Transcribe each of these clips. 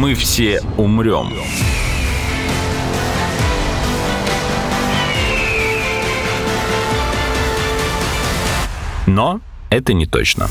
Мы все умрем. Но это не точно.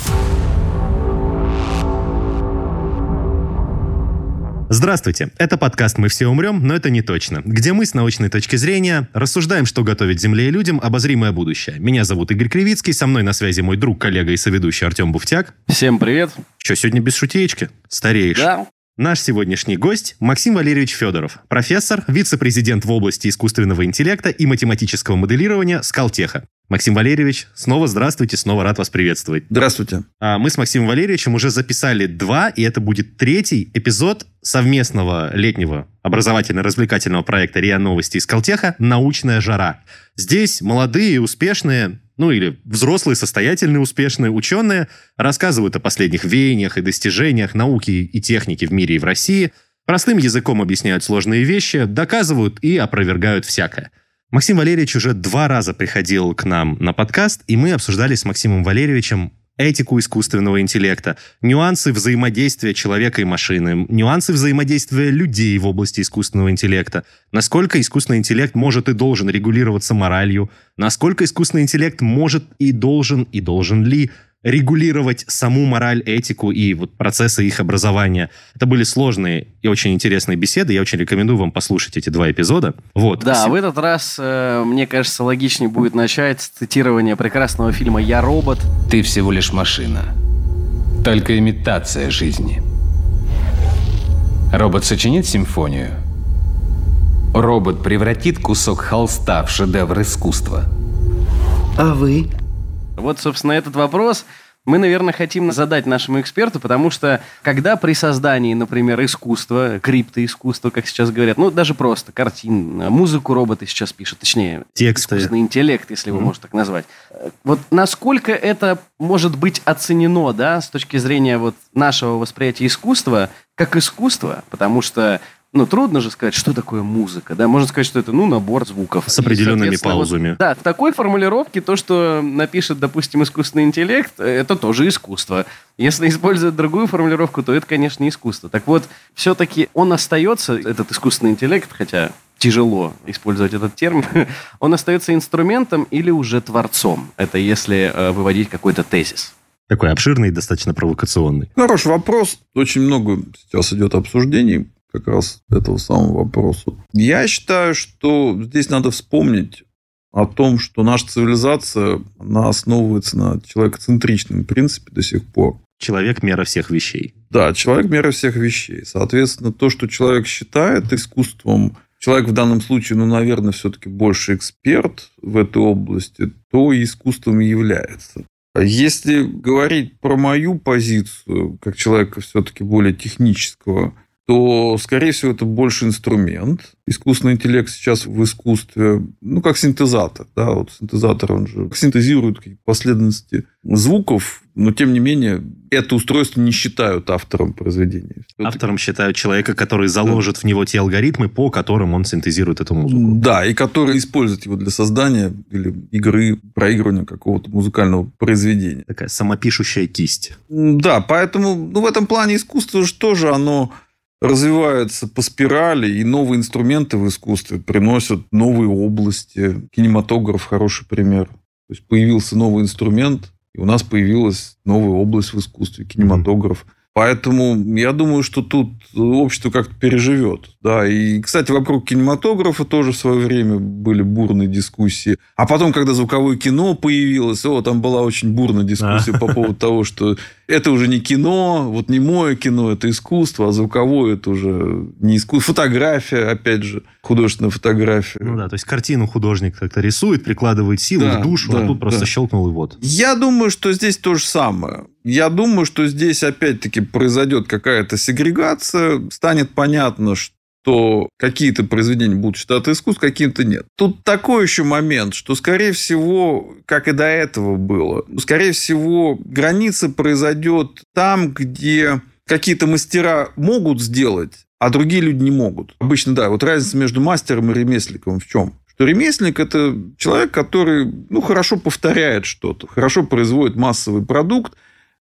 Здравствуйте, это подкаст «Мы все умрем, но это не точно», где мы с научной точки зрения рассуждаем, что готовит Земле и людям обозримое будущее. Меня зовут Игорь Кривицкий, со мной на связи мой друг, коллега и соведущий Артем Буфтяк. Всем привет. Что, сегодня без шутеечки? Стареешь. Да, Наш сегодняшний гость – Максим Валерьевич Федоров, профессор, вице-президент в области искусственного интеллекта и математического моделирования Скалтеха. Максим Валерьевич, снова здравствуйте, снова рад вас приветствовать. Здравствуйте. А Мы с Максимом Валерьевичем уже записали два, и это будет третий эпизод совместного летнего образовательно-развлекательного проекта РИА Новости из Колтеха «Научная жара». Здесь молодые, успешные, ну или взрослые, состоятельные, успешные ученые рассказывают о последних веяниях и достижениях науки и техники в мире и в России, простым языком объясняют сложные вещи, доказывают и опровергают всякое. Максим Валерьевич уже два раза приходил к нам на подкаст, и мы обсуждали с Максимом Валерьевичем этику искусственного интеллекта, нюансы взаимодействия человека и машины, нюансы взаимодействия людей в области искусственного интеллекта, насколько искусственный интеллект может и должен регулироваться моралью, насколько искусственный интеллект может и должен, и должен ли регулировать саму мораль, этику и вот процессы их образования. Это были сложные и очень интересные беседы. Я очень рекомендую вам послушать эти два эпизода. Вот. Да, в этот раз, э, мне кажется, логичнее будет начать с цитирования прекрасного фильма «Я робот». Ты всего лишь машина. Только имитация жизни. Робот сочинит симфонию. Робот превратит кусок холста в шедевр искусства. А вы? Вот, собственно, этот вопрос мы, наверное, хотим задать нашему эксперту, потому что когда при создании, например, искусства, криптоискусства, как сейчас говорят, ну, даже просто картин, музыку роботы сейчас пишут, точнее, Тексты. искусственный интеллект, если его можно так назвать. Вот насколько это может быть оценено, да, с точки зрения вот нашего восприятия искусства, как искусство, потому что ну, трудно же сказать, что такое музыка, да? Можно сказать, что это, ну, набор звуков. С определенными И, паузами. вот, да, в такой формулировке то, что напишет, допустим, искусственный интеллект, э, это тоже искусство. Если использовать другую формулировку, то это, конечно, не искусство. Так вот, все-таки он остается, этот искусственный интеллект, хотя тяжело использовать этот термин, он остается инструментом или уже творцом? Это если э, выводить какой-то тезис. Такой обширный и достаточно провокационный. Хороший вопрос. Очень много сейчас идет обсуждений как раз этого самого вопроса. Я считаю, что здесь надо вспомнить о том, что наша цивилизация, она основывается на человекоцентричном принципе до сих пор. Человек – мера всех вещей. Да, человек – мера всех вещей. Соответственно, то, что человек считает искусством, человек в данном случае, ну, наверное, все-таки больше эксперт в этой области, то и искусством и является. Если говорить про мою позицию, как человека все-таки более технического, то, скорее всего, это больше инструмент. Искусственный интеллект сейчас в искусстве, ну, как синтезатор. Да? Вот синтезатор, он же синтезирует какие-то последовательности звуков, но, тем не менее, это устройство не считают автором произведения. Автором считают человека, который заложит в него те алгоритмы, по которым он синтезирует эту музыку. Да, и который использует его для создания или игры, проигрывания какого-то музыкального произведения. Такая самопишущая кисть. Да, поэтому ну, в этом плане искусство же тоже оно развивается по спирали, и новые инструменты в искусстве приносят новые области. Кинематограф – хороший пример. То есть появился новый инструмент, и у нас появилась новая область в искусстве – кинематограф. Mm-hmm. Поэтому я думаю, что тут общество как-то переживет. Да. И, кстати, вокруг кинематографа тоже в свое время были бурные дискуссии. А потом, когда звуковое кино появилось, о, там была очень бурная дискуссия по поводу того, что это уже не кино, вот не мое кино, это искусство, а звуковое это уже не искусство. Фотография, опять же, художественная фотография. Ну да, то есть картину художник как-то рисует, прикладывает силу Да, в душу, да, а тут просто да. щелкнул и вот. Я думаю, что здесь то же самое. Я думаю, что здесь опять-таки произойдет какая-то сегрегация, станет понятно, что какие-то произведения будут считаться искусством, какие-то нет. Тут такой еще момент, что, скорее всего, как и до этого было, скорее всего, граница произойдет там, где какие-то мастера могут сделать, а другие люди не могут. Обычно, да, вот разница между мастером и ремесленником в чем? Что ремесленник – это человек, который ну, хорошо повторяет что-то, хорошо производит массовый продукт,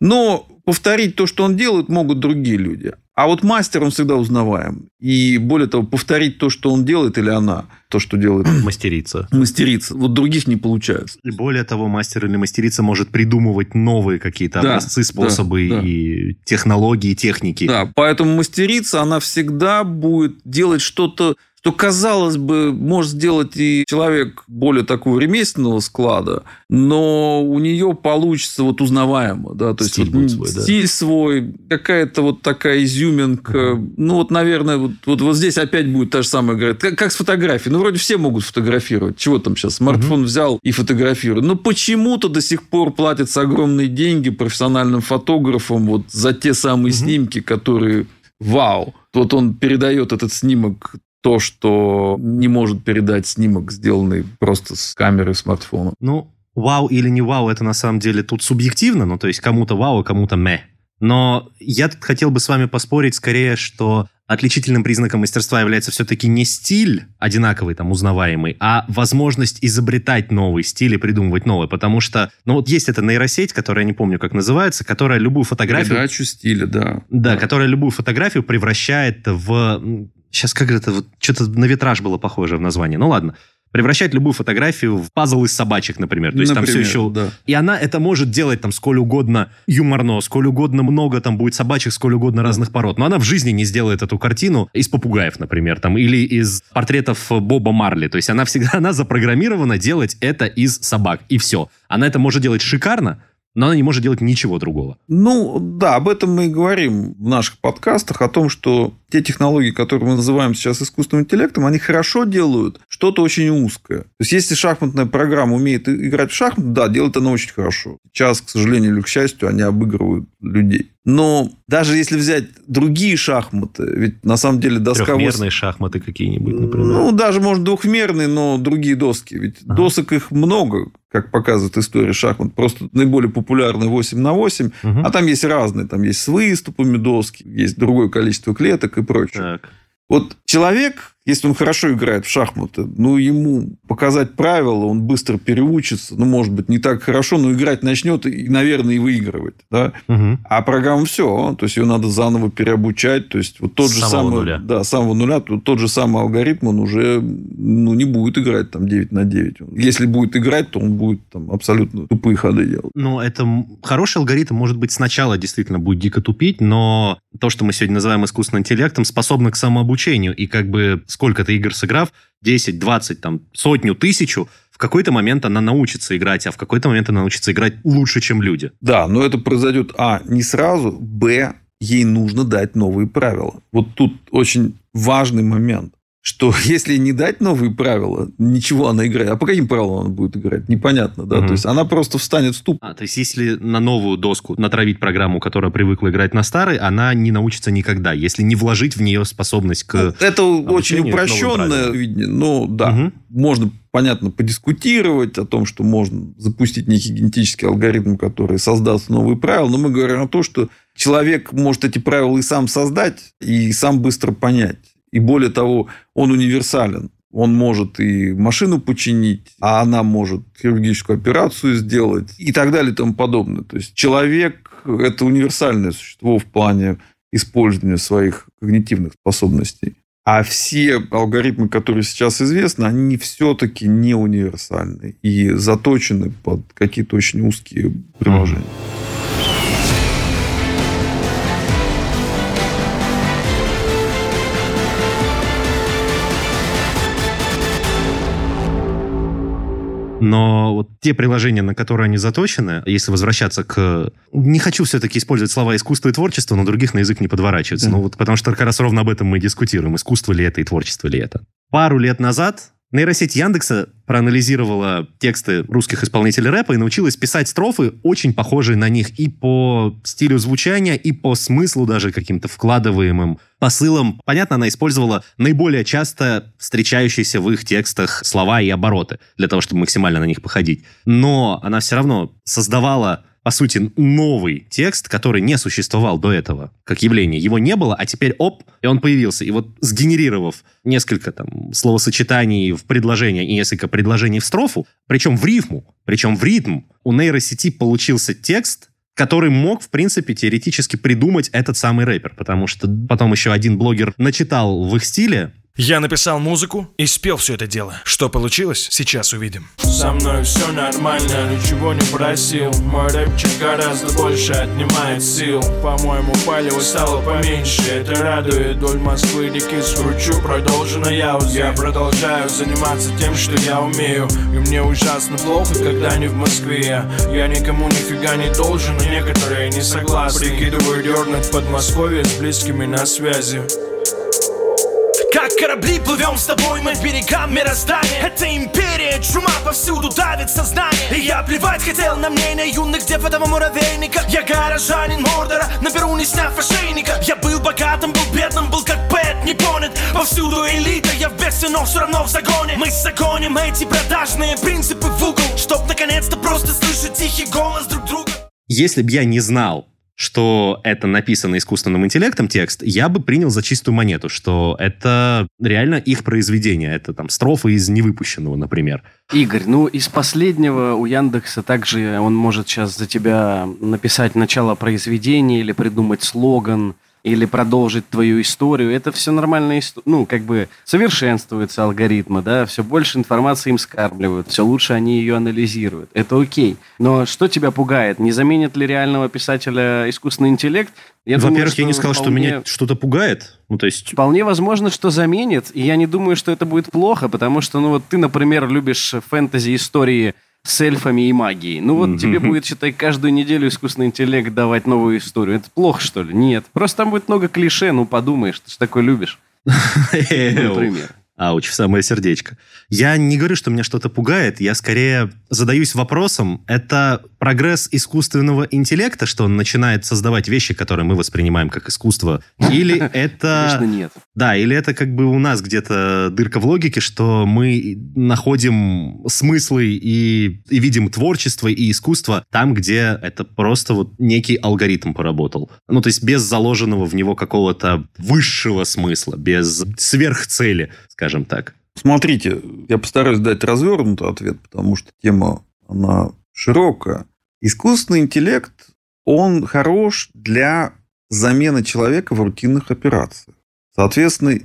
Но повторить то, что он делает, могут другие люди. А вот мастер, он всегда узнаваем. И более того, повторить то, что он делает, или она, то, что делает Мастерица. мастерица, вот других не получается. И более того, мастер или мастерица может придумывать новые какие-то Да, образцы, способы да, да. и технологии, техники. Да, поэтому мастерица, она всегда будет делать что-то, что, казалось бы, может сделать и человек более такого ремесленного склада, но у нее получится вот узнаваемо. Да? То Стиль есть, будет вот свой, да. стиль свой, какая-то вот такая изюминка. Ну, вот, наверное, вот, вот, вот здесь опять будет та же самая говорит, как, как с фотографией. Ну, вроде все могут фотографировать. Чего там сейчас? Смартфон взял и фотографирует. Но почему-то до сих пор платятся огромные деньги профессиональным фотографам вот за те самые снимки, которые вау. Вот он передает этот снимок то, что не может передать снимок, сделанный просто с камеры смартфона. Ну, вау или не вау, это на самом деле тут субъективно, ну, то есть кому-то вау, а кому-то ме. Но я хотел бы с вами поспорить скорее, что отличительным признаком мастерства является все-таки не стиль одинаковый, там, узнаваемый, а возможность изобретать новый стиль и придумывать новый. Потому что, ну, вот есть эта нейросеть, которая, не помню, как называется, которая любую фотографию... Передачу стиля, да. Да, которая любую фотографию превращает в... Сейчас как это... Вот, что-то на витраж было похоже в названии. Ну ладно. Превращает любую фотографию в пазл из собачек, например. То есть там Например, все еще... да. И она это может делать там сколь угодно юморно, сколь угодно много там будет собачек, сколь угодно разных пород. Но она в жизни не сделает эту картину из попугаев, например, там, или из портретов Боба Марли. То есть она всегда, она запрограммирована делать это из собак. И все. Она это может делать шикарно, но она не может делать ничего другого. Ну, да, об этом мы и говорим в наших подкастах, о том, что те технологии, которые мы называем сейчас искусственным интеллектом, они хорошо делают что-то очень узкое. То есть, если шахматная программа умеет играть в шахматы, да, делает она очень хорошо. Сейчас, к сожалению или к счастью, они обыгрывают людей. Но даже если взять другие шахматы, ведь на самом деле доска... Трехмерные шахматы какие-нибудь, например. Ну, даже, может, двухмерные, но другие доски. Ведь Ага. досок их много, как показывает история шахмат. Просто наиболее популярны 8 на 8. Мгм. А там есть разные. Там есть с выступами доски, есть другое количество клеток и прочее. Так. Вот человек, если он хорошо играет в шахматы, ну, ему показать правила, он быстро переучится, ну, может быть, не так хорошо, но играть начнет и, наверное, и выигрывать, да. Мгм. А программа все, то есть ее надо заново переобучать, то есть вот тот С же самого самый, нуля. да, с самого нуля, то- тот же самый алгоритм, он уже ну, не будет играть там 9 на 9. Если будет играть, то он будет там абсолютно тупые ходы делать. Ну, это хороший алгоритм, может быть, сначала действительно будет дико тупить, но то, что мы сегодня называем искусственным интеллектом, способно к самообучению. И как бы сколько-то игр сыграв, 10, 20, там, сотню, тысячу, в какой-то момент она научится играть, а в какой-то момент она научится играть лучше, чем люди. Да, но это произойдет, а, не сразу, б, ей нужно дать новые правила. Вот тут очень важный момент, что если не дать новые правила, ничего она играет. А по каким правилам она будет играть? Непонятно, да? Мгм. То есть она просто встанет в ступор. А, то есть, если на новую доску натравить программу, которая привыкла играть на старой, она не научится никогда, если не вложить в нее способность к... Ну, Это очень упрощенное видение. Ну, да. Мгм. Можно, понятно, подискутировать о том, что можно запустить некий генетический алгоритм, который создаст новые правила, но мы говорим о том, что человек может эти правила и сам создать, и сам быстро понять. И более того, он универсален. Он может и машину починить, а она может хирургическую операцию сделать и так далее и тому подобное. То есть человек – это универсальное существо в плане использования своих когнитивных способностей. А все алгоритмы, которые сейчас известны, они все-таки не универсальны и заточены под какие-то очень узкие приложения. Но вот те приложения, на которые они заточены, если возвращаться к... Не хочу все-таки использовать слова искусство и творчество, но других на язык не подворачивается. Да. Ну вот потому что как раз ровно об этом мы и дискутируем. Искусство ли это и творчество ли это. Пару лет назад нейросеть Яндекса проанализировала тексты русских исполнителей рэпа и научилась писать строфы, очень похожие на них и по стилю звучания, и по смыслу даже каким-то вкладываемым посылам. Понятно, она использовала наиболее часто встречающиеся в их текстах слова и обороты для того, чтобы максимально на них походить. Но она все равно создавала по сути, новый текст, который не существовал до этого, как явление. Его не было, а теперь оп, и он появился. И вот сгенерировав несколько там словосочетаний в предложение и несколько предложений в строфу, причем в рифму, причем в ритм, у нейросети получился текст, который мог, в принципе, теоретически придумать этот самый рэпер, потому что потом еще один блогер начитал в их стиле, Я написал музыку и спел все это дело. Что получилось, сейчас увидим. Со мной все нормально, ничего не просил. Мой рэпчик гораздо больше отнимает сил. По-моему, палево стало поменьше. Это радует. Вдоль Москвы реки скручу Продолжена я Я продолжаю заниматься тем, что я умею. И мне ужасно плохо, когда не в Москве. Я никому нифига не должен, но некоторые не согласны. Прикидываю дернуть в Подмосковье с близкими на связи Как корабли плывем с тобой мы берегам мироздания. Это империя, чума повсюду давит сознание. И я плевать хотел на мнение юных дев этого муравейника. Я горожанин Мордора, наберу не сняв ошейника. Я был богатым, был бедным, был как Пэт, не понят Повсюду элита, я в бедстве, но все равно в загоне. Мы загоним эти продажные принципы в угол Чтоб наконец-то просто слышать тихий голос друг друга. Если бы я не знал, что это написано искусственным интеллектом текст, я бы принял за чистую монету, что это реально их произведение. Это там строфы из невыпущенного, например. Игорь, ну из последнего у Яндекса также он может сейчас за тебя написать начало произведения или придумать слоган, или продолжить твою историю. Это все нормально, ну, как бы совершенствуются алгоритмы, да, все больше информации им скармливают, все лучше они ее анализируют. Это окей. Но что тебя пугает? Не заменит ли реального писателя искусственный интеллект? Я думаю, Во-первых, я не что сказал, что вполне- меня что-то пугает. Ну, то есть... Вполне возможно, что заменит, и я не думаю, что это будет плохо, потому что, ну вот ты, например, любишь фэнтези-истории с эльфами и магией. Ну вот тебе будет, считай, каждую неделю искусственный интеллект давать новую историю. Это плохо, что ли? Нет. Просто там будет много клише, ну подумаешь, ты же такое любишь. Например. Ауч, в самое сердечко. Я не говорю, что меня что-то пугает, я скорее задаюсь вопросом, это прогресс искусственного интеллекта, что он начинает создавать вещи, которые мы воспринимаем как искусство, или это... Конечно, нет. Да, или это как бы у нас где-то дырка в логике, что мы находим смыслы и, и видим творчество и искусство там, где это просто вот некий алгоритм поработал. Ну, то есть без заложенного в него какого-то высшего смысла, без сверхцели, скажем так. Смотрите, я постараюсь дать развернутый ответ, потому что тема, она широкая. Искусственный интеллект, он хорош для замены человека в рутинных операциях. Соответственно,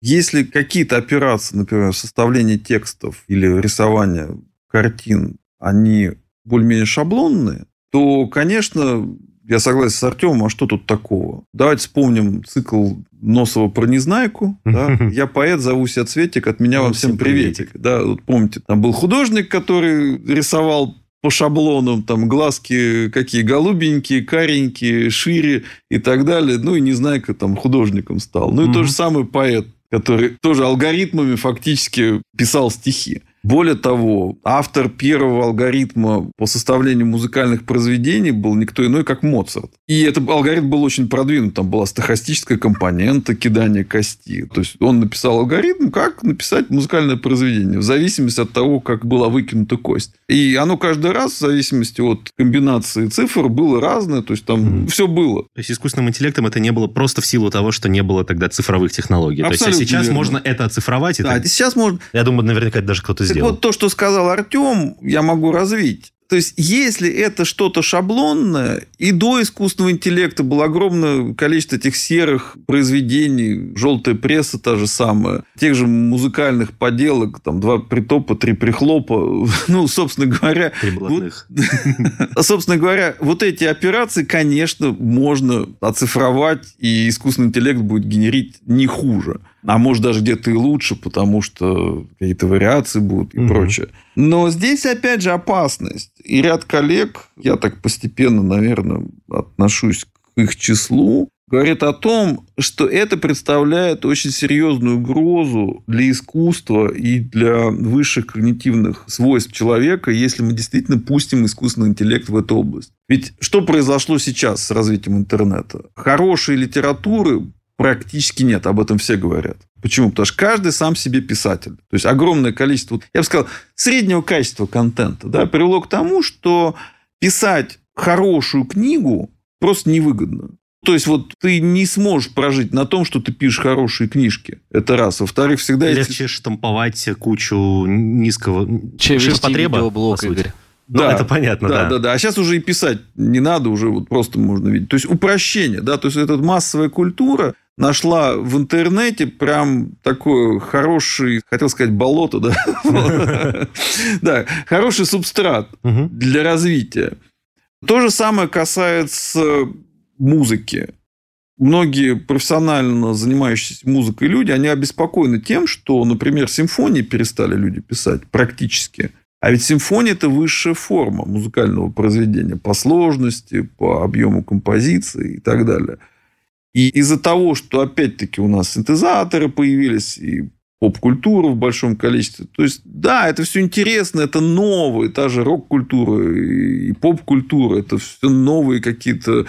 если какие-то операции, например, составление текстов или рисование картин, они более-менее шаблонные, то, конечно, я согласен с Артемом, а что тут такого? Давайте вспомним цикл Носова про Незнайку. да. Я поэт, зову себя Цветик, от меня вам всем приветик. Да, вот помните, там был художник, который рисовал по шаблонам, там глазки какие голубенькие, каренькие, шире и так далее. Ну, и Незнайка там художником стал. Ну, и то Мгм. же самое поэт, который тоже алгоритмами фактически писал стихи. Более того, автор первого алгоритма по составлению музыкальных произведений был никто иной, как Моцарт. И этот алгоритм был очень продвинут. Там была стохастическая компонента кидания кости. То есть, он написал алгоритм, как написать музыкальное произведение, в зависимости от того, как была выкинута кость. И оно каждый раз, в зависимости от комбинации цифр, было разное. То есть, там Мгм. все было. То есть искусственным интеллектом это не было просто в силу того, что не было тогда цифровых технологий. То есть а Абсолютно сейчас верно. можно это оцифровать. Да, так- сейчас можно Я думаю, наверняка это даже кто-то сделал. вот, то, что сказал Артем, я могу развить. То есть, если это что-то шаблонное, и до искусственного интеллекта было огромное количество этих серых произведений, желтая пресса та же самая, тех же музыкальных поделок, там, два притопа, три прихлопа, ну, собственно говоря, Три блатных. Собственно говоря, вот эти операции, конечно, можно оцифровать, и искусственный интеллект будет генерить не хуже. А может, даже где-то и лучше, потому что какие-то вариации будут и прочее. Но здесь, опять же, опасность. И ряд коллег, я так постепенно, наверное, отношусь к их числу, говорит о том, что это представляет очень серьезную угрозу для искусства и для высших когнитивных свойств человека, если мы действительно пустим искусственный интеллект в эту область. Ведь что произошло сейчас с развитием интернета? Хорошей литературы практически нет, об этом все говорят. Почему? Потому что каждый сам себе писатель. То есть огромное количество, я бы сказал, среднего качества контента да, привело к тому, что писать хорошую книгу просто невыгодно. То есть, вот ты не сможешь прожить на том, что ты пишешь хорошие книжки. Это раз. Во-вторых, всегда есть... Легче штамповать кучу низкого Че вести ширпотреба, видеоблог, по. Игорь? Ну, это понятно, да. Да, да, да. А сейчас уже и писать не надо, уже вот просто можно видеть. То есть упрощение, да, то есть эта массовая культура нашла в интернете прям такой хороший, хотел сказать, болото, да, да, хороший субстрат для развития. То же самое касается музыки. Многие профессионально занимающиеся музыкой люди, они обеспокоены тем, что, например, симфонии перестали люди писать практически – а ведь симфония – это высшая форма музыкального произведения по сложности, по объему композиции и так далее. И из-за того, что опять-таки у нас синтезаторы появились, и поп-культура в большом количестве. То есть, да, это все интересно, это новое, та же рок-культура и поп-культура, это все новые какие-то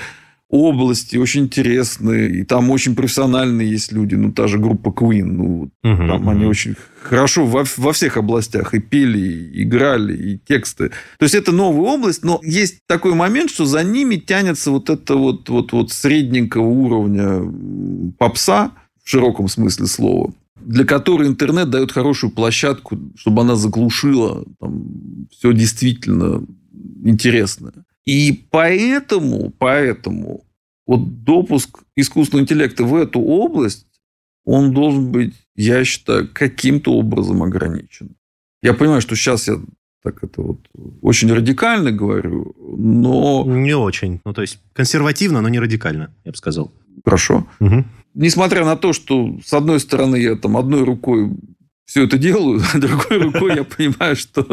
области очень интересные, и там очень профессиональные есть люди, ну, та же группа Queen, ну, угу, там угу. они очень хорошо во, во всех областях и пели, и играли, и тексты. То есть, это новая область, но есть такой момент, что за ними тянется вот это вот, вот, вот средненького уровня попса, в широком смысле слова, для которой интернет дает хорошую площадку, чтобы она заглушила там, все действительно интересное. И поэтому, поэтому вот допуск искусственного интеллекта в эту область, он должен быть, я считаю, каким-то образом ограничен. Я понимаю, что сейчас я так это вот очень радикально говорю, но... Не очень. Ну, то есть, консервативно, но не радикально, я бы сказал. Хорошо. Угу. Несмотря на то, что, с одной стороны, я там одной рукой все это делаю, а другой рукой я понимаю, что...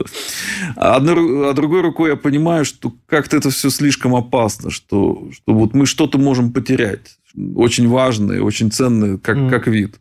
А, а другой рукой я понимаю, что как-то это все слишком опасно, что, что вот мы что-то можем потерять. Очень важное, очень ценное, как, mm. как вид.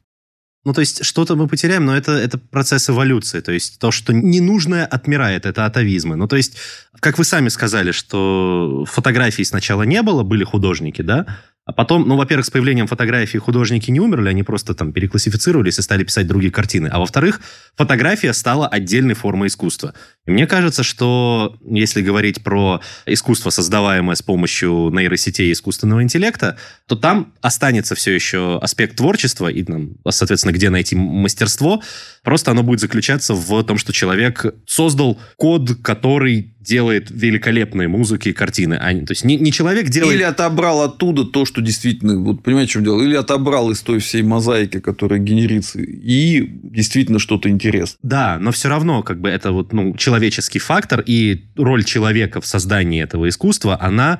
Ну, то есть, что-то мы потеряем, но это, это процесс эволюции. То есть, то, что ненужное отмирает, это атовизмы. Ну, то есть, как вы сами сказали, что фотографий сначала не было, были художники, да? А потом, ну, во-первых, с появлением фотографий художники не умерли, они просто там переклассифицировались и стали писать другие картины. А во-вторых, фотография стала отдельной формой искусства. И мне кажется, что если говорить про искусство, создаваемое с помощью нейросетей искусственного интеллекта, то там останется все еще аспект творчества и, соответственно, где найти мастерство. Просто оно будет заключаться в том, что человек создал код, который делает великолепные музыки и картины. А, то есть не, не человек делает... Или отобрал оттуда то, что действительно... Вот понимаете, в чем дело? Или отобрал из той всей мозаики, которая генерится, и действительно что-то интересное. Да, но все равно как бы это вот ну, человеческий фактор, и роль человека в создании этого искусства, она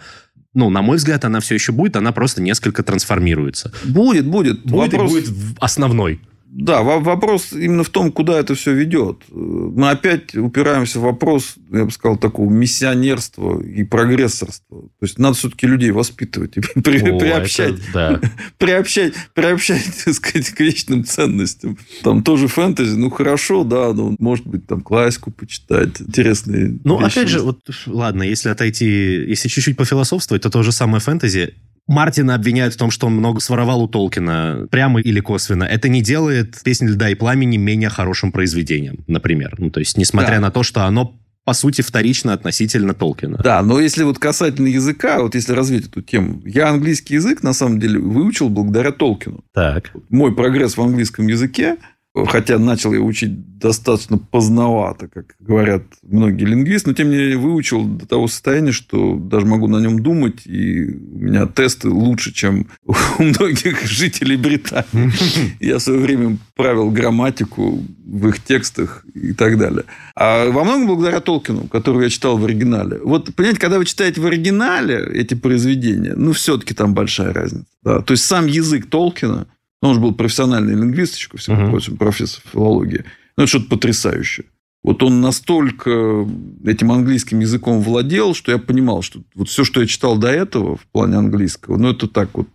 ну, на мой взгляд, она все еще будет, она просто несколько трансформируется. Будет, будет. Будет Вопрос... и будет основной. Да, вопрос именно в том, куда это все ведет. Мы опять упираемся в вопрос, я бы сказал, такого миссионерства и прогрессорства. То есть надо все-таки людей воспитывать и при, О, приобщать, это, да. приобщать, приобщать, так сказать, к вечным ценностям. Там тоже фэнтези, ну хорошо, да, ну может быть там классику почитать, интересные. Ну вещи. опять же, вот ладно, если отойти, если чуть-чуть пофилософствовать, то то же самое фэнтези Мартина обвиняют в том, что он много своровал у Толкина, прямо или косвенно. Это не делает «Песнь льда и пламени» менее хорошим произведением, например. Ну, то есть, несмотря да. на то, что оно по сути, вторично относительно Толкина. Да, но если вот касательно языка, вот если развить эту тему, я английский язык, на самом деле, выучил благодаря Толкину. Так. Мой прогресс в английском языке хотя начал я учить достаточно поздновато, как говорят многие лингвисты, но тем не менее выучил до того состояния, что даже могу на нем думать, и у меня тесты лучше, чем у многих жителей Британии. Я в свое время правил грамматику в их текстах и так далее. А во многом благодаря Толкину, которого я читал в оригинале. Вот, понимаете, когда вы читаете в оригинале эти произведения, ну, все-таки там большая разница. Да. То есть, сам язык Толкина – но он же был профессиональный лингвист, ко всему uh-huh. прочему, профессор филологии. Ну, это что-то потрясающее. Вот он настолько этим английским языком владел, что я понимал, что вот все, что я читал до этого в плане английского, ну, это так вот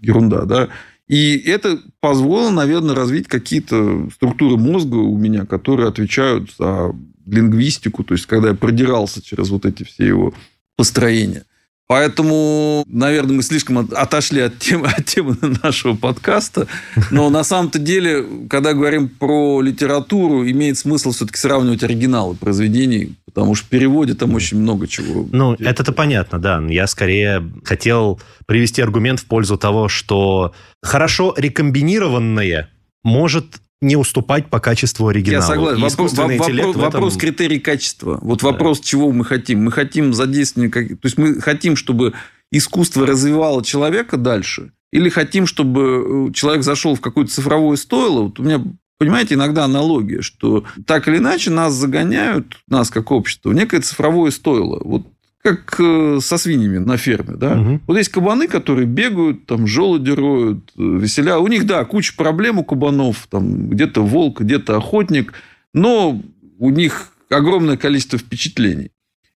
ерунда, да. И это позволило, наверное, развить какие-то структуры мозга у меня, которые отвечают за лингвистику. То есть, когда я продирался через вот эти все его построения. Поэтому, наверное, мы слишком отошли от темы, от темы нашего подкаста. Но на самом-то деле, когда говорим про литературу, имеет смысл все-таки сравнивать оригиналы произведений, потому что в переводе там очень много чего. Ну, это-то понятно, да. Я скорее хотел привести аргумент в пользу того, что хорошо рекомбинированное может не уступать по качеству оригинала. Я согласен. И Вопрос, вопрос- этом- вопрос критерий качества. Вот вопрос, чего мы хотим. Мы хотим задействовать... То есть, мы хотим, чтобы искусство развивало человека дальше? Или хотим, чтобы э, человек зашел в какое-то цифровое стойло? Вот у меня, понимаете, иногда аналогия, что так или иначе нас загоняют, нас как общество, в некое цифровое стойло. Вот как э, со свиньями на ферме, да? Мгм. Вот есть кабаны, которые бегают, там, желуди роют, э, веселя. У них, да, куча проблем у кабанов. Там, где-то волк, где-то охотник. Но у них огромное количество впечатлений.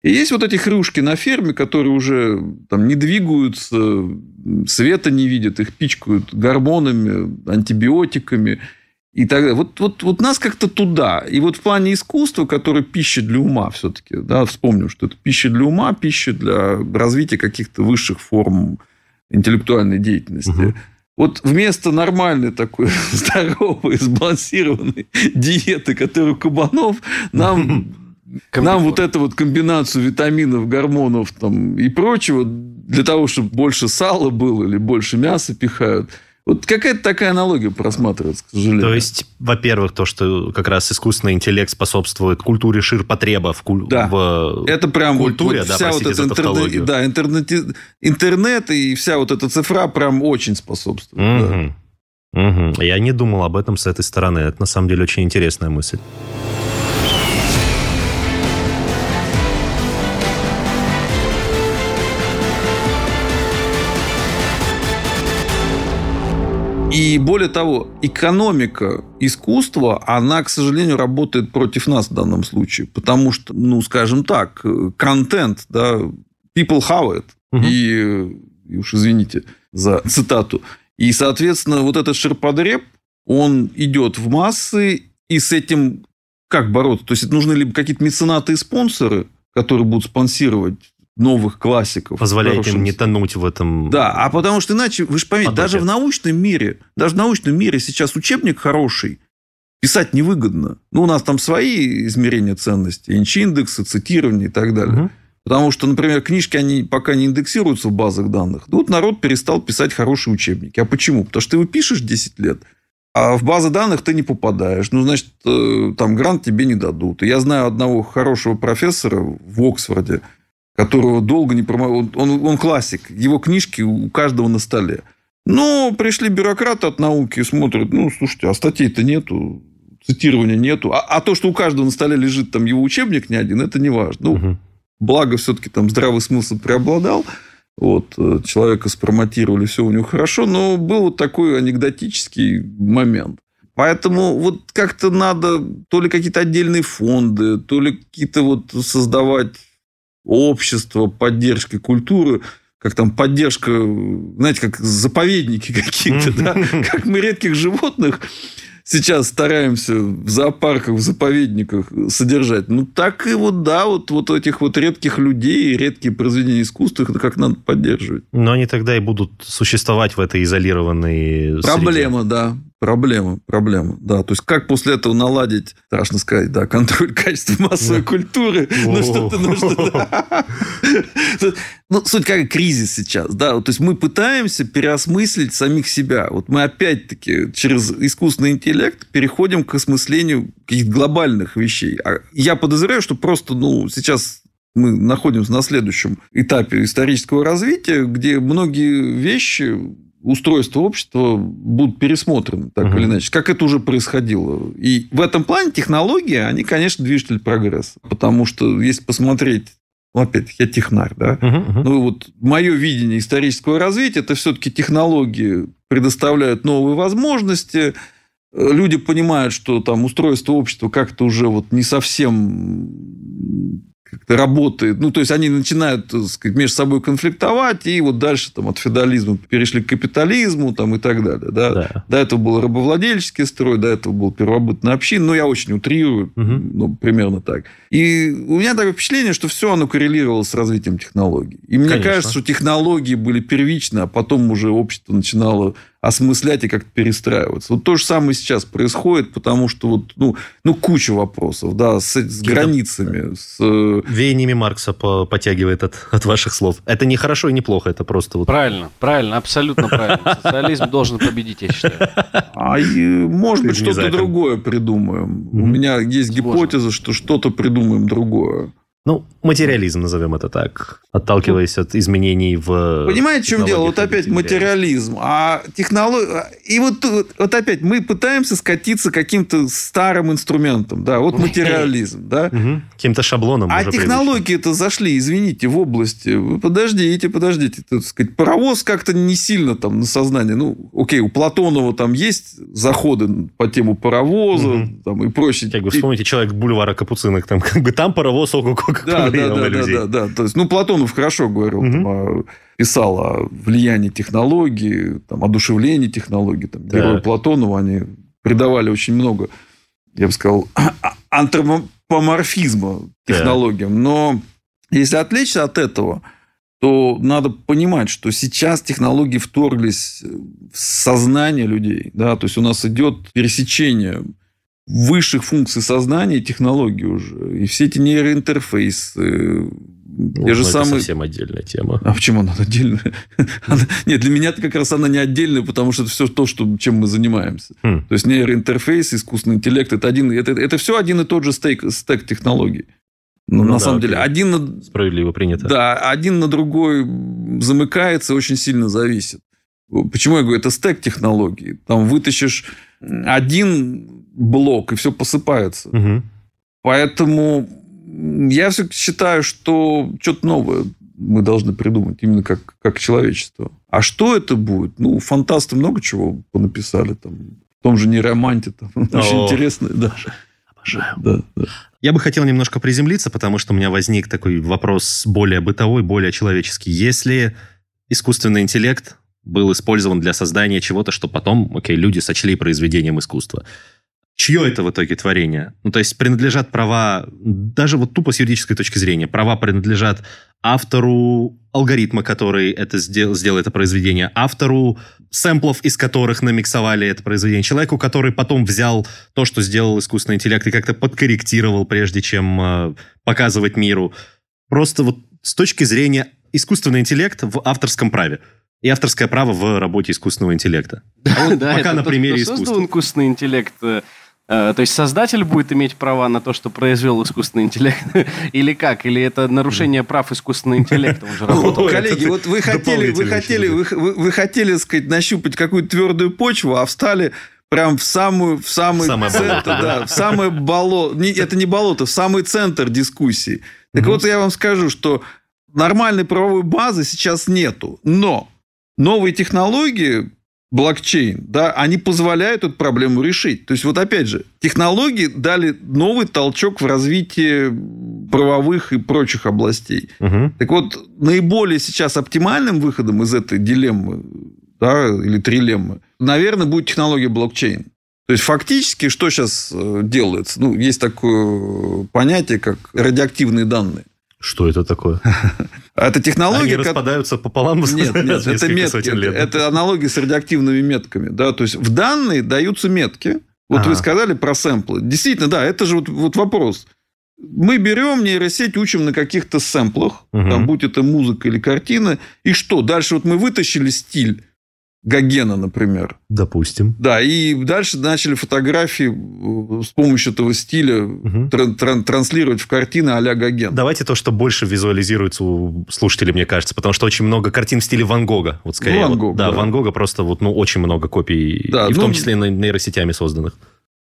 И есть вот эти хрюшки на ферме, которые уже там не двигаются, света не видят, их пичкают гормонами, антибиотиками и так. Вот, вот, вот нас как-то туда. И вот в плане искусства, которое пища для ума все-таки, да, вспомним, что это пища для ума, пища для развития каких-то высших форм интеллектуальной деятельности. Мгм. Вот вместо нормальной такой здоровой, сбалансированной диеты, которая у кабанов, нам нам вот эту вот комбинацию витаминов, гормонов там, и прочего, для того, чтобы больше сала было или больше мяса пихают. Вот какая-то такая аналогия просматривается, к сожалению. То есть, во-первых, то, что как раз искусственный интеллект способствует культуре ширпотреба в, куль- Да. в это прям вот- культуре, вот, да, вся вот простите эта за интернет, да, интернет, интернет и вся вот эта цифра прям очень способствует. да. Мгм. Мгм. Я не думал об этом с этой стороны. Это на самом деле очень интересная мысль. И более того, экономика искусства, она, к сожалению, работает против нас в данном случае. Потому что, ну, скажем так, контент, да, people have it. Мгм. И, и уж извините за цитату. И, соответственно, вот этот ширпотреб, он идет в массы, и с этим как бороться? То есть, это нужны либо какие-то меценаты и спонсоры, которые будут спонсировать новых классиков. Позволяет им не тонуть в этом... да, а потому что иначе, вы же поймите, даже в научном мире, даже в научном мире сейчас учебник хороший писать невыгодно. Ну, у нас там свои измерения ценностей, инч-индексы, цитирование и так далее. Мгм. Потому что, например, книжки, они пока не индексируются в базах данных. Ну, Вот народ перестал писать хорошие учебники. А почему? Потому что ты его пишешь 10 лет, а в базы данных ты не попадаешь. Ну, значит, э, там грант тебе не дадут. И я знаю одного хорошего профессора в Оксфорде, которого долго не промовил. Он, он, классик. Его книжки у каждого на столе. Но пришли бюрократы от науки и смотрят, ну, слушайте, а статей-то нету, цитирования нету. А, а то, что у каждого на столе лежит там его учебник не один, это не важно. Ну, Мгм. благо все-таки там здравый смысл преобладал. Вот, э, человека спромотировали, все у него хорошо, но был вот такой анекдотический момент. Поэтому вот как-то надо то ли какие-то отдельные фонды, то ли какие-то вот создавать общество поддержки культуры, как там поддержка, знаете, как заповедники какие-то, да, как мы редких животных сейчас стараемся в зоопарках, в заповедниках содержать. Ну, так и вот, да, вот, вот этих вот редких людей, редкие произведения искусства, их как надо поддерживать. Но они тогда и будут существовать в этой изолированной среде. Проблема, да. Проблема, проблема. Да, то есть, как после этого наладить, страшно сказать, да, контроль качества массовой культуры. Ну, что-то нужно... да. Ну, суть как кризис сейчас, да. То есть, мы пытаемся переосмыслить самих себя. Вот мы опять-таки через искусственный интеллект переходим к осмыслению каких-то глобальных вещей. А я подозреваю, что просто, ну, сейчас мы находимся на следующем этапе исторического развития, где многие вещи, устройства общества будут пересмотрены, так Мгм. или иначе, как это уже происходило. И в этом плане технологии, они, конечно, движитель прогресса. Потому что, если посмотреть, ну, опять я технарь, да, мгм. ну, вот мое видение исторического развития, это все-таки технологии предоставляют новые возможности. Люди понимают, что там устройство общества как-то уже вот не совсем работает. Ну, то есть, они начинают так сказать, между собой конфликтовать, и вот дальше там от феодализма перешли к капитализму там, и так далее. Да? Да. До этого был рабовладельческий строй, до этого был первобытный общин. Ну, я очень утрирую, Мгм. ну, примерно так. И у меня такое впечатление, что все оно коррелировало с развитием технологий. И мне Конечно. кажется, что технологии были первичны, а потом уже общество начинало осмыслять и как-то перестраиваться. Вот то же самое сейчас происходит, потому что вот, ну, ну куча вопросов, да, с, с границами, с... э, Веяниями Маркса по- подтягивает от, от ваших слов. Это не хорошо и не плохо, это просто вот... Правильно, правильно, абсолютно правильно. Социализм должен победить, я считаю. А может быть, что-то другое придумаем. У меня есть гипотеза, что что-то придумаем другое. Ну, материализм, назовем это так, отталкиваясь от изменений в... Понимаете, в чем дело? Вот опять материализм. А технология... И вот, вот опять мы пытаемся скатиться каким-то старым инструментам. Да, вот материализм. Да? Мгм. Каким-то шаблоном А технологии-то зашли, извините, в области. Вы подождите, подождите. Так сказать, паровоз как-то не сильно там на сознание. Ну, окей, у Платонова там есть заходы по тему паровоза там, и прочее. Как бы вспомните человек бульвара Капуцинок, там как бы там паровоз ого Да, да, да, на да, людей. да, да. То есть, ну, Платонов хорошо говорил, Мгм. там, о- писал о влиянии технологий, там, одушевлении технологий. Там, Да. Герои Платонова, они придавали очень много, я бы сказал, антропоморфизма технологиям. Но если отвлечься от этого, то надо понимать, что сейчас технологии вторглись в сознание людей. Да? То есть у нас идет пересечение высших функций сознания и технологий уже. И все эти нейроинтерфейсы. Ну, те же ну, это самые... совсем отдельная тема. А почему она отдельная? Она- Нет, для меня это как раз она не отдельная, потому что это все то, что, чем мы занимаемся. Хм. То есть нейроинтерфейс, искусственный интеллект, это, один, это, это все один и тот же стейк, стек технологий. Ну, Ну на да, самом деле, один на, Справедливо принято. да, один на другой замыкается, очень сильно зависит. Почему я говорю, это стек технологий. Там вытащишь один блок, и все посыпается. Мгм. Поэтому я все считаю, что что-то новое мы должны придумать, именно как, как человечество. А что это будет? Ну, фантасты много чего понаписали. Там, в том же нейроманте. Там, очень интересно. Да. Да, да. Я бы хотел немножко приземлиться, потому что у меня возник такой вопрос более бытовой, более человеческий. Если искусственный интеллект был использован для создания чего-то, что потом, окей, люди сочли произведением искусства, чье это в итоге творение? Ну, то есть принадлежат права, даже вот тупо с юридической точки зрения, права принадлежат автору алгоритма, который это сделал, сделал это произведение, автору сэмплов, из которых намиксовали это произведение, человеку, который потом взял то, что сделал искусственный интеллект, и как-то подкорректировал, прежде чем э, показывать миру. Просто вот с точки зрения искусственный интеллект в авторском праве и авторское право в работе искусственного интеллекта. А вот Да, пока на примере создал искусства. искусственный интеллект, э, то есть создатель будет иметь права на то, что произвел искусственный интеллект? Или как? Или это нарушение прав искусственного интеллекта? Коллеги, вот вы хотели, вы хотели, вы, вы- хотели, сказать, нащупать какую-то твердую почву, а встали прям в самую, в самый Самое центр, болото, да. в самое болото. Не, это не болото, в самый центр дискуссии. Так Мгм. вот, я вам скажу, что нормальной правовой базы сейчас нету. Но новые технологии, блокчейн, да, они позволяют эту проблему решить. То есть, вот опять же, технологии дали новый толчок в развитии правовых и прочих областей. Мгм. Так вот, наиболее сейчас оптимальным выходом из этой дилеммы, да, или трилеммы, наверное, будет технология блокчейн. То есть, фактически, что сейчас э, делается? Ну, есть такое понятие, как радиоактивные данные. Что это такое? Это технология, Они ко- распадаются пополам Нет, нет, это метки. лет. Это аналогия с радиоактивными метками. Да? То есть в данные даются метки. Вот Ага. вы сказали про сэмплы. Действительно, да, это же вот, вот вопрос. Мы берем нейросеть, учим на каких-то сэмплах, Мгм. там, будь это музыка или картина, и что? Дальше вот мы вытащили стиль Гогена, например. Допустим. Да, и дальше начали фотографии э, с помощью этого стиля Мгм. тран- тран- транслировать в картины а-ля Гоген. Давайте то, что больше визуализируется у слушателей, мне кажется, потому что очень много картин в стиле Ван Гога. Вот скорее. Ван вот. Гог, да, да. Ван Гога просто вот, ну, очень много копий, Да, и в ну, том числе и нейросетями созданных.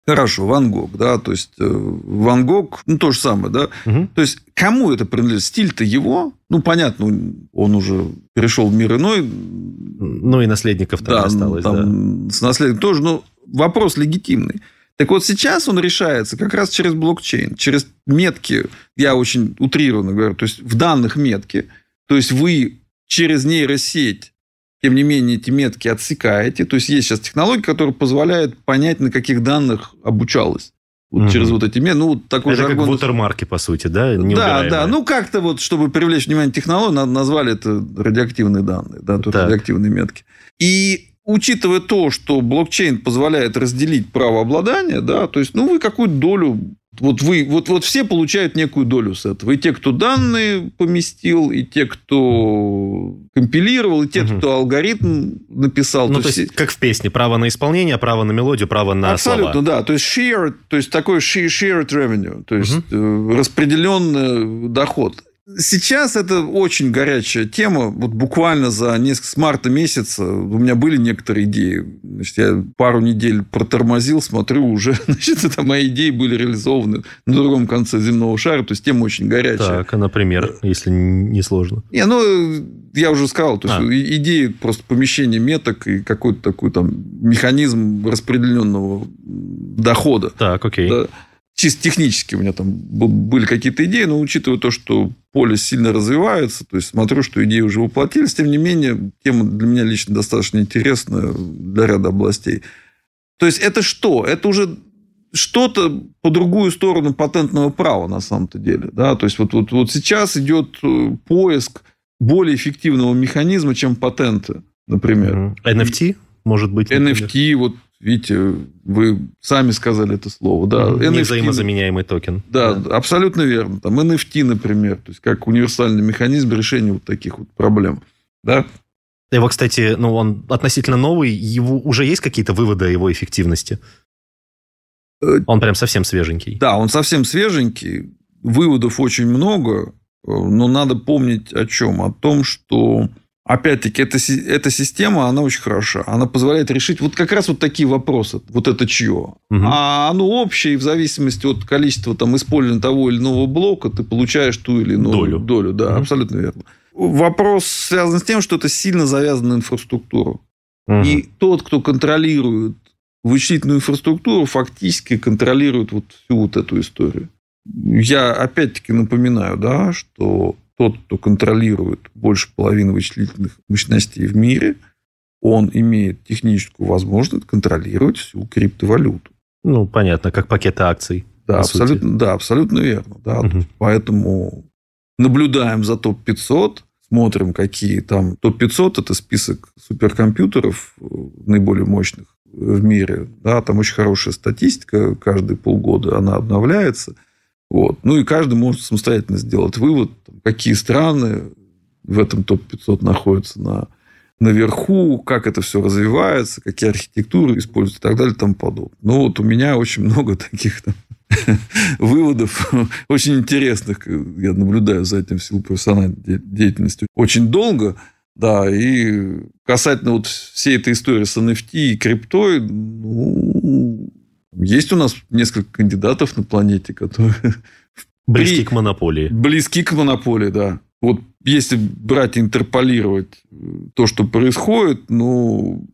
Хорошо, Ван Гог, да, то есть э, Ван Гог, ну, то же самое, да. Мгм. То есть, кому это принадлежит? Стиль-то его, ну, понятно, он уже перешел в мир иной, Ну, и наследников там не осталось, да. там с наследием тоже, но вопрос легитимный. Так вот, сейчас он решается как раз через блокчейн, через метки, я очень утрированно говорю, то есть в данных метки, то есть вы через нейросеть тем не менее, эти метки отсекаете. То есть, есть сейчас технология, которая позволяет понять, на каких данных обучалась. Вот Мгм. через вот эти метки. Ну, вот такой Это как бутермарки, по сути, да? Да, да. Ну, как-то вот, чтобы привлечь внимание технологии, надо назвали это радиоактивные данные, да, Так. радиоактивные метки. И учитывая то, что блокчейн позволяет разделить право обладания, да, то есть, ну, вы какую-то долю вот вы, вот, вот все получают некую долю с этого. И те, кто данные поместил, и те, кто компилировал, и те, угу. кто алгоритм написал. Ну, то, то есть, есть, как в песне, право на исполнение, право на мелодию, право на Абсолютно, слова. да. То есть, share, то есть, такой shared revenue, то есть, угу. распределенный доход. Сейчас это очень горячая тема. Вот буквально за несколько с марта месяца у меня были некоторые идеи. Значит, я пару недель протормозил, смотрю, уже значит, это мои идеи были реализованы на другом конце земного шара. То есть тема очень горячая. Так, а, например, если не сложно. Не, ну, я уже сказал, то есть а. идеи просто помещения меток и какой-то такой там механизм распределенного дохода. Так, окей. Да чисто технически у меня там были какие-то идеи, но учитывая то, что поле сильно развивается, то есть смотрю, что идеи уже воплотились, тем не менее, тема для меня лично достаточно интересная для ряда областей. То есть это что? Это уже что-то по другую сторону патентного права на самом-то деле. Да? То есть вот, вот, вот сейчас идет э, поиск более эффективного механизма, чем патенты, например. NFT, может быть? Например. NFT, вот Видите, вы сами сказали это слово. Да. NFT, Невзаимозаменяемый токен. Да, да, абсолютно верно. Там NFT, например, то есть как универсальный механизм решения вот таких вот проблем. Да? Его, кстати, ну, он относительно новый, его уже есть какие-то выводы о его эффективности? Э, он прям совсем свеженький. Да, он совсем свеженький. Выводов очень много, э, но надо помнить о чем? О том, что Опять-таки, эта, эта система, она очень хороша. Она позволяет решить вот как раз вот такие вопросы. Вот это чье. Угу. А оно общее, и в зависимости от количества там, использования того или иного блока, ты получаешь ту или иную долю. долю да, угу. абсолютно верно. Вопрос связан с тем, что это сильно завязано на инфраструктуру. Угу. И тот, кто контролирует вычислительную инфраструктуру, фактически контролирует вот всю вот эту историю. Я опять-таки напоминаю, да, что тот, кто контролирует больше половины вычислительных мощностей в мире, он имеет техническую возможность контролировать всю криптовалюту. Ну, понятно, как пакеты акций. Да, абсолютно, да, абсолютно верно. Да. Угу. Поэтому наблюдаем за топ-500, смотрим, какие там... Топ-500 – это список суперкомпьютеров э, наиболее мощных в мире. Да, там очень хорошая статистика, каждые полгода она обновляется – вот. Ну и каждый может самостоятельно сделать вывод, какие страны в этом топ-500 находятся на, наверху, как это все развивается, какие архитектуры используются и так далее и тому подобное. Ну, вот у меня очень много таких там, выводов, очень интересных. Я наблюдаю за этим в силу профессиональной деятельности очень долго. Да, и касательно вот всей этой истории с NFT и криптой, ну, есть у нас несколько кандидатов на планете, которые... Близки при... к монополии. Близки к монополии, да. Вот если брать, интерполировать э, то, что происходит, ну,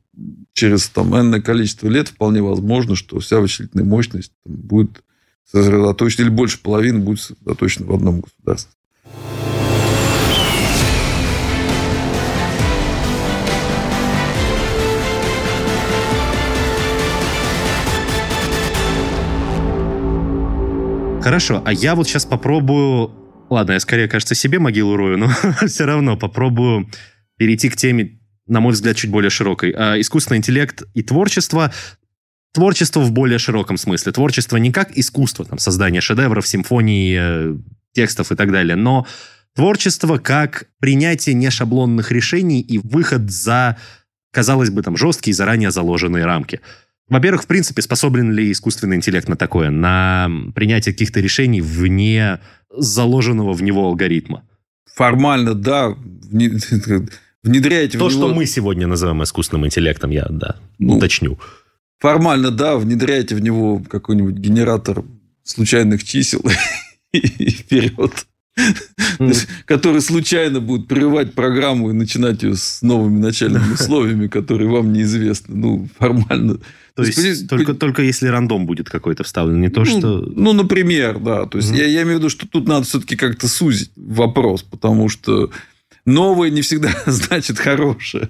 через там энное количество лет вполне возможно, что вся вычислительная мощность будет сосредоточена, или больше половины будет сосредоточена в одном государстве. Хорошо, а я вот сейчас попробую... Ладно, я скорее, кажется, себе могилу рою, но все равно попробую перейти к теме, на мой взгляд, чуть более широкой. А, искусственный интеллект и творчество. Творчество в более широком смысле. Творчество не как искусство, там, создание шедевров, симфоний, э, текстов и так далее, но творчество как принятие нешаблонных решений и выход за, казалось бы, там, жесткие, заранее заложенные рамки. Во-первых, в принципе, способен ли искусственный интеллект на такое? На принятие каких-то решений вне заложенного в него алгоритма? Формально, да. Внедряете То, в него... что мы сегодня называем искусственным интеллектом, я, да, ну, уточню. Формально, да, внедряете в него какой-нибудь генератор случайных чисел и вперед. Который случайно будет прерывать программу и начинать ее с новыми начальными условиями, которые вам неизвестны. Ну, формально. То есть, есть только, только если рандом будет какой-то вставлен, не то, ну, что... Ну, например, да. То есть, mm я, я имею в виду, что тут надо все-таки как-то сузить вопрос, потому что новое не всегда значит хорошее.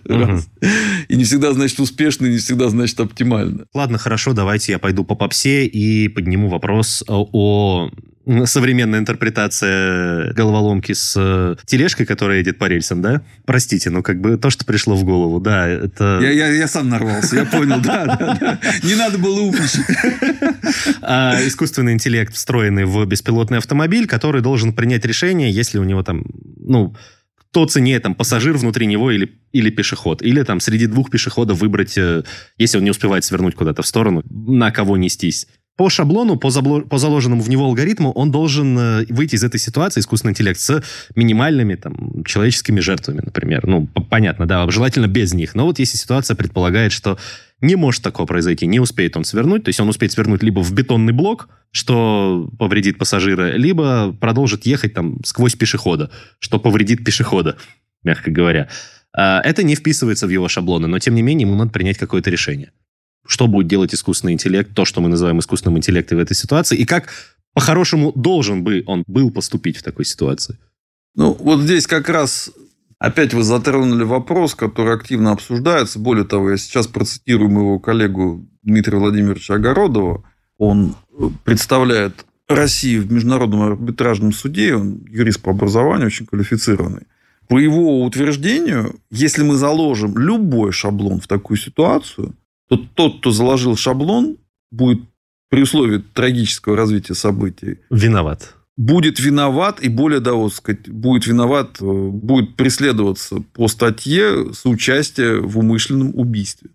И не всегда значит успешно, и не всегда значит оптимально. Ладно, хорошо, давайте я пойду по попсе и подниму вопрос о, современной интерпретации головоломки с э, тележкой, которая едет по рельсам, да? Простите, ну как бы то, что пришло в голову, да, это... Я, я, я сам нарвался, я понял, да. Не надо было умничать. Искусственный интеллект, встроенный в беспилотный автомобиль, который должен принять решение, если у него там, ну, кто ценнее, там, пассажир внутри него или, или пешеход. Или там среди двух пешеходов выбрать, э, если он не успевает свернуть куда-то в сторону, на кого нестись. По шаблону, по, по заложенному в него алгоритму, он должен э, выйти из этой ситуации, искусственный интеллект, с минимальными там, человеческими жертвами, например. Ну, понятно, да, желательно без них. Но вот если ситуация предполагает, что не может такого произойти, не успеет он свернуть, то есть он успеет свернуть либо в бетонный блок, что повредит пассажира, либо продолжит ехать там сквозь пешехода, что повредит пешехода, мягко говоря. А, Это не вписывается в его шаблоны, но тем не менее ему надо принять какое-то решение. Что будет делать искусственный интеллект, то, что мы называем искусственным интеллектом в этой ситуации, и как по-хорошему должен бы он был поступить в такой ситуации. Ну, вот здесь как раз опять вы затронули вопрос, который активно обсуждается. Более того, я сейчас процитирую моего коллегу Дмитрия Владимировича Огородова. Он э, представляет Россию в Международном арбитражном суде. Он юрист по образованию, очень квалифицированный. По его утверждению, если мы заложим любой шаблон в такую ситуацию, то тот, кто заложил шаблон, будет при условии трагического развития событий Виноват. будет виноват, и более того, сказать, будет виноват, э, будет преследоваться по статье соучастие в умышленном убийстве.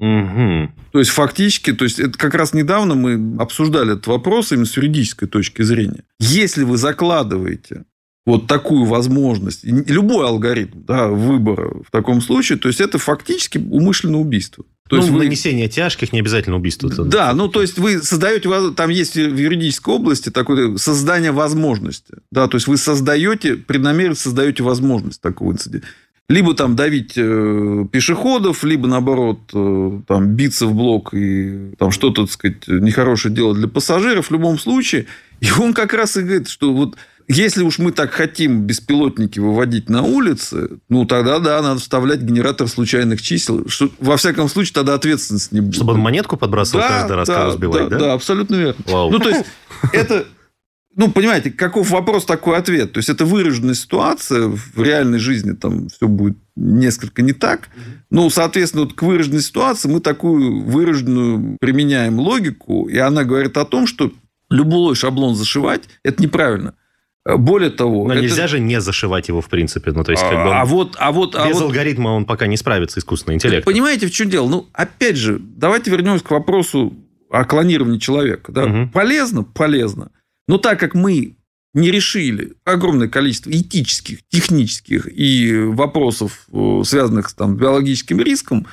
Мгм. То есть, фактически, то есть, это как раз недавно мы обсуждали этот вопрос именно с юридической точки зрения. Если вы закладываете вот такую возможность, любой алгоритм да, выбора в таком случае, то есть, это фактически умышленное убийство. То ну, есть, вы- нанесение тяжких, не обязательно убийство. да, ну то есть вы создаете, там есть в юридической области такое создание возможности. Да, то есть вы создаете, преднамеренно создаете возможность такого инцидента. Либо там давить э, пешеходов, либо наоборот э, там биться в блок и там что-то, так сказать, нехорошее делать для пассажиров. В любом случае, и он как раз и говорит, что вот если уж мы так хотим беспилотники выводить на улицы, ну тогда да, надо вставлять генератор случайных чисел. Что, во всяком случае, тогда ответственности не будет. Чтобы он монетку подбрасывал каждый раз, кого сбивать, да? Да, абсолютно верно. Вау. Ну, то есть, это... Ну, понимаете, каков вопрос, такой ответ. То есть, это выраженная ситуация. В реальной жизни там все будет несколько не так. Ну, соответственно, вот к выраженной ситуации мы такую выраженную применяем логику, и она говорит о том, что любой шаблон зашивать – это неправильно. Более того... Но это- нельзя же не зашивать его, в принципе. Ну, то есть, как бы он- а вот, а вот, а без вот алгоритма он пока не справится, искусственный интеллект. Понимаете, в чем дело? Ну, опять же, давайте вернемся к вопросу о клонировании человека. Да? Мгм. Полезно? Полезно. Но так как мы не решили огромное количество этических, технических и вопросов, э, связанных с там, биологическим риском,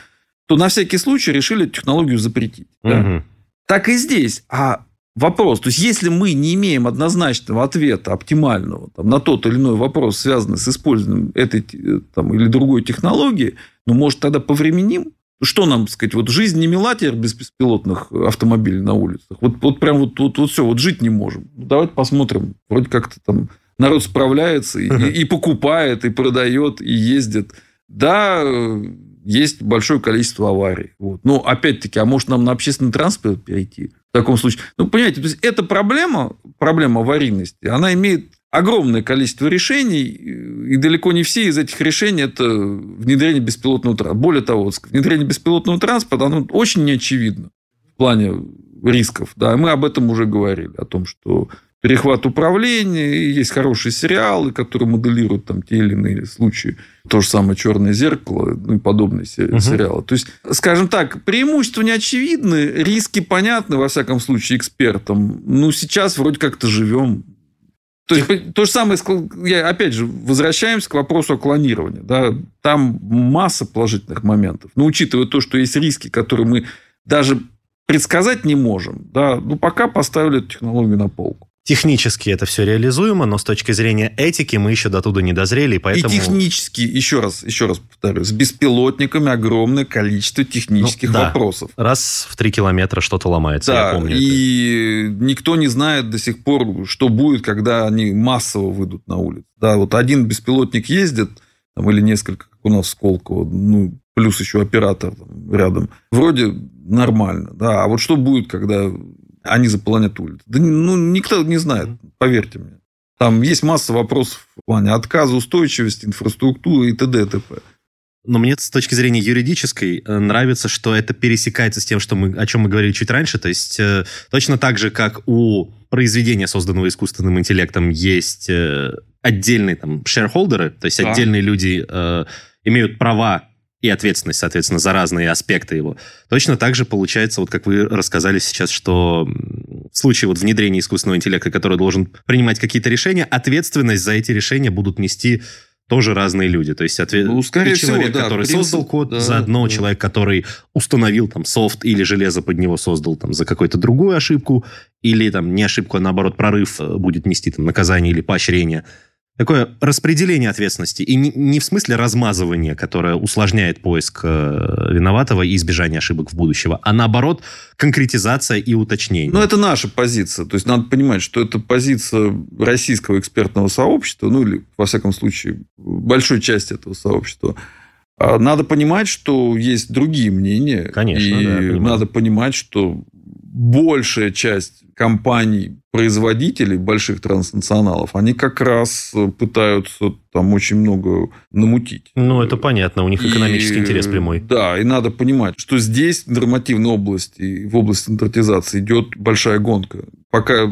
то на всякий случай решили технологию запретить. да. Мгм. Так и здесь. А вопрос, то есть, если мы не имеем однозначного ответа, оптимального там, на тот или иной вопрос, связанный с использованием этой э, там, или другой технологии, ну, может, тогда повременим? Что нам, сказать, вот жизнь не мила теперь без беспилотных автомобилей на улицах? Вот, вот прям вот, вот, вот все, вот жить не можем. Ну, давайте посмотрим. Вроде как-то там народ справляется и, и- и покупает, и продает, и ездит. Да, э, есть большое количество аварий. Вот. Но опять-таки, а может нам на общественный транспорт перейти? В таком случае. Ну, понимаете, то есть эта проблема, проблема аварийности, она имеет огромное количество решений, и далеко не все из этих решений это внедрение беспилотного транспорта. Более того, внедрение беспилотного транспорта, оно очень неочевидно в плане рисков. Да, мы об этом уже говорили, о том, что перехват управления, и есть хорошие сериалы, которые моделируют там те или иные случаи. То же самое «Черное зеркало», ну и подобные Мгм. сериалы. То есть, скажем так, преимущества не очевидны, риски понятны, во всяком случае, экспертам. Ну, сейчас вроде как-то живем. То есть, то же самое, я, опять же, возвращаемся к вопросу о клонировании. Да? Там масса положительных моментов. Но учитывая то, что есть риски, которые мы даже предсказать не можем, да, ну, пока поставили эту технологию на полку. Технически это все реализуемо, но с точки зрения этики мы еще до туда не дозрели, и поэтому... И технически, еще раз, еще раз повторю, с беспилотниками огромное количество технических Ну, да. вопросов. Раз в три километра что-то ломается, Да, я помню. это. и никто не знает до сих пор, что будет, когда они массово выйдут на улицу. Да, вот один беспилотник ездит, там, или несколько, как у нас в Сколково, ну, плюс еще оператор там, рядом. Вроде нормально, да. А вот что будет, когда они заполонят улицу? Да ну, никто не знает, поверьте мне. Там есть масса вопросов в плане отказа, устойчивости, инфраструктуры и т.д. и т.п. Но мне с точки зрения юридической э, нравится, что это пересекается с тем, что мы, о чем мы говорили чуть раньше. То есть э, точно так же, как у произведения, созданного искусственным интеллектом, есть э, отдельные там shareholder, то есть Да. отдельные люди э, имеют права и ответственность, соответственно, за разные аспекты его. Точно так же получается, вот как вы рассказали сейчас, что в случае вот внедрения искусственного интеллекта, который должен принимать какие-то решения, ответственность за эти решения будут нести тоже разные люди. То есть ответ... Ну, скорее и всего, человек, да, который принцип, создал код, да, заодно да. человек, который установил там софт или железо под него создал там за какую-то другую ошибку, или там не ошибку, а наоборот прорыв э, будет нести там наказание или поощрение. Такое распределение ответственности. И не, не в смысле размазывания, которое усложняет поиск э, виноватого и избежание ошибок в будущего, а наоборот конкретизация и уточнение. Ну, это наша позиция. То есть, надо понимать, что это позиция российского экспертного сообщества, ну, или, во всяком случае, большой части этого сообщества. А Надо понимать, что есть другие мнения. Конечно, И да, надо понимать, что большая часть компаний, производителей больших транснационалов, они как раз пытаются там очень много намутить. Ну, это понятно, у них экономический И, интерес прямой. Да, и надо понимать, что здесь в нормативной области, в области стандартизации идет большая гонка. Пока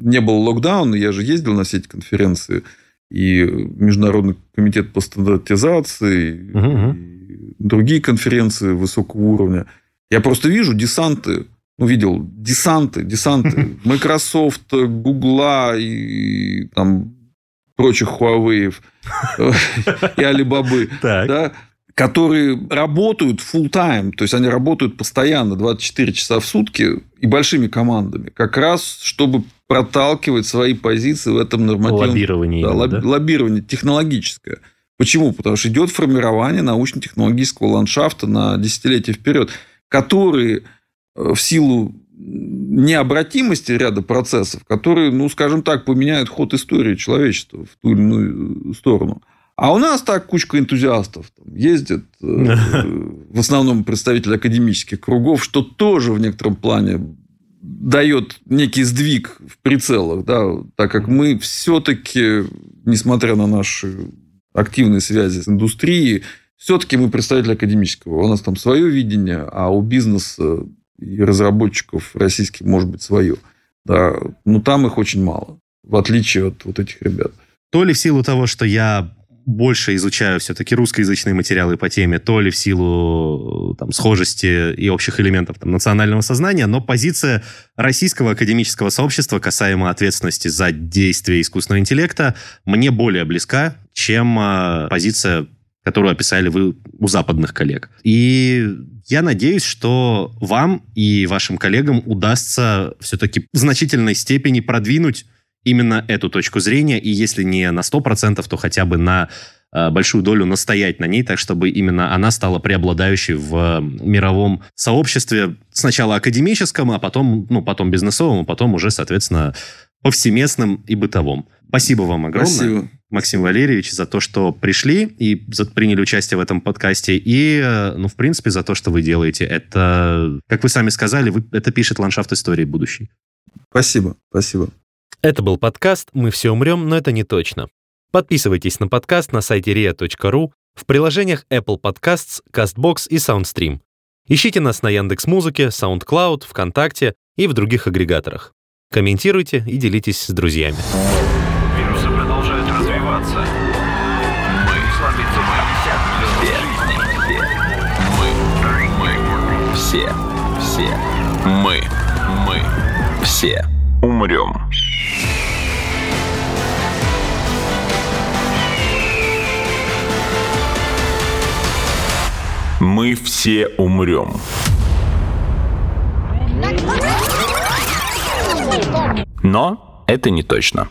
не было локдауна, я же ездил на все эти конференции, и Международный комитет по стандартизации, Мгм, и другие конференции высокого уровня. Я просто вижу десанты, ну, видел десанты, десанты Microsoft, Google и там прочих Huawei и Alibaba да, которые работают full time, то есть они работают постоянно 24 часа в сутки и большими командами, как раз чтобы проталкивать свои позиции в этом нормативном Лоббирование. да, лоб- да? лоббирование технологическое. Почему? Потому что идет формирование научно-технологического ландшафта на десятилетия вперед, которые э, в силу необратимости ряда процессов, которые, ну, скажем так, поменяют ход истории человечества в ту или иную сторону. А у нас так кучка энтузиастов там ездит, э, в основном представители академических кругов, что тоже в некотором плане дает некий сдвиг в прицелах, да, так как мы все-таки, несмотря на наши активные связи с индустрией, все-таки мы представители академического. У нас там свое видение, а у бизнеса и разработчиков российских может быть свое. Да, но там их очень мало, в отличие от вот этих ребят. То ли в силу того, что я больше изучаю все-таки русскоязычные материалы по теме, то ли в силу там, схожести и общих элементов там, национального сознания, но позиция российского академического сообщества касаемо ответственности за действия искусственного интеллекта мне более близка, чем а, позиция которую описали вы у западных коллег. И я надеюсь, что вам и вашим коллегам удастся все-таки в значительной степени продвинуть именно эту точку зрения, и если не на 100%, то хотя бы на э, большую долю настоять на ней, так чтобы именно она стала преобладающей в э, мировом сообществе, сначала академическом, а потом, ну, потом бизнесовом, а потом уже, соответственно, повсеместным и бытовом. Спасибо вам огромное. Спасибо. Максим Валерьевич, за то, что пришли и за- приняли участие в этом подкасте. И, э, ну, в принципе, за то, что вы делаете. Это, как вы сами сказали, вы- это пишет ландшафт истории будущей. Спасибо, спасибо. Это был подкаст «Мы все умрем, но это не точно». Подписывайтесь на подкаст на сайте ria.ru, в приложениях Apple Podcasts, CastBox и SoundStream. Ищите нас на Яндекс.Музыке, SoundCloud, ВКонтакте и в других агрегаторах. Комментируйте и делитесь с друзьями. Развиваться. Мы сломиться мы. Все. Мы. Мы. Все. Все. Мы. Мы. Все. Умрем. Мы все умрем. Но это не точно.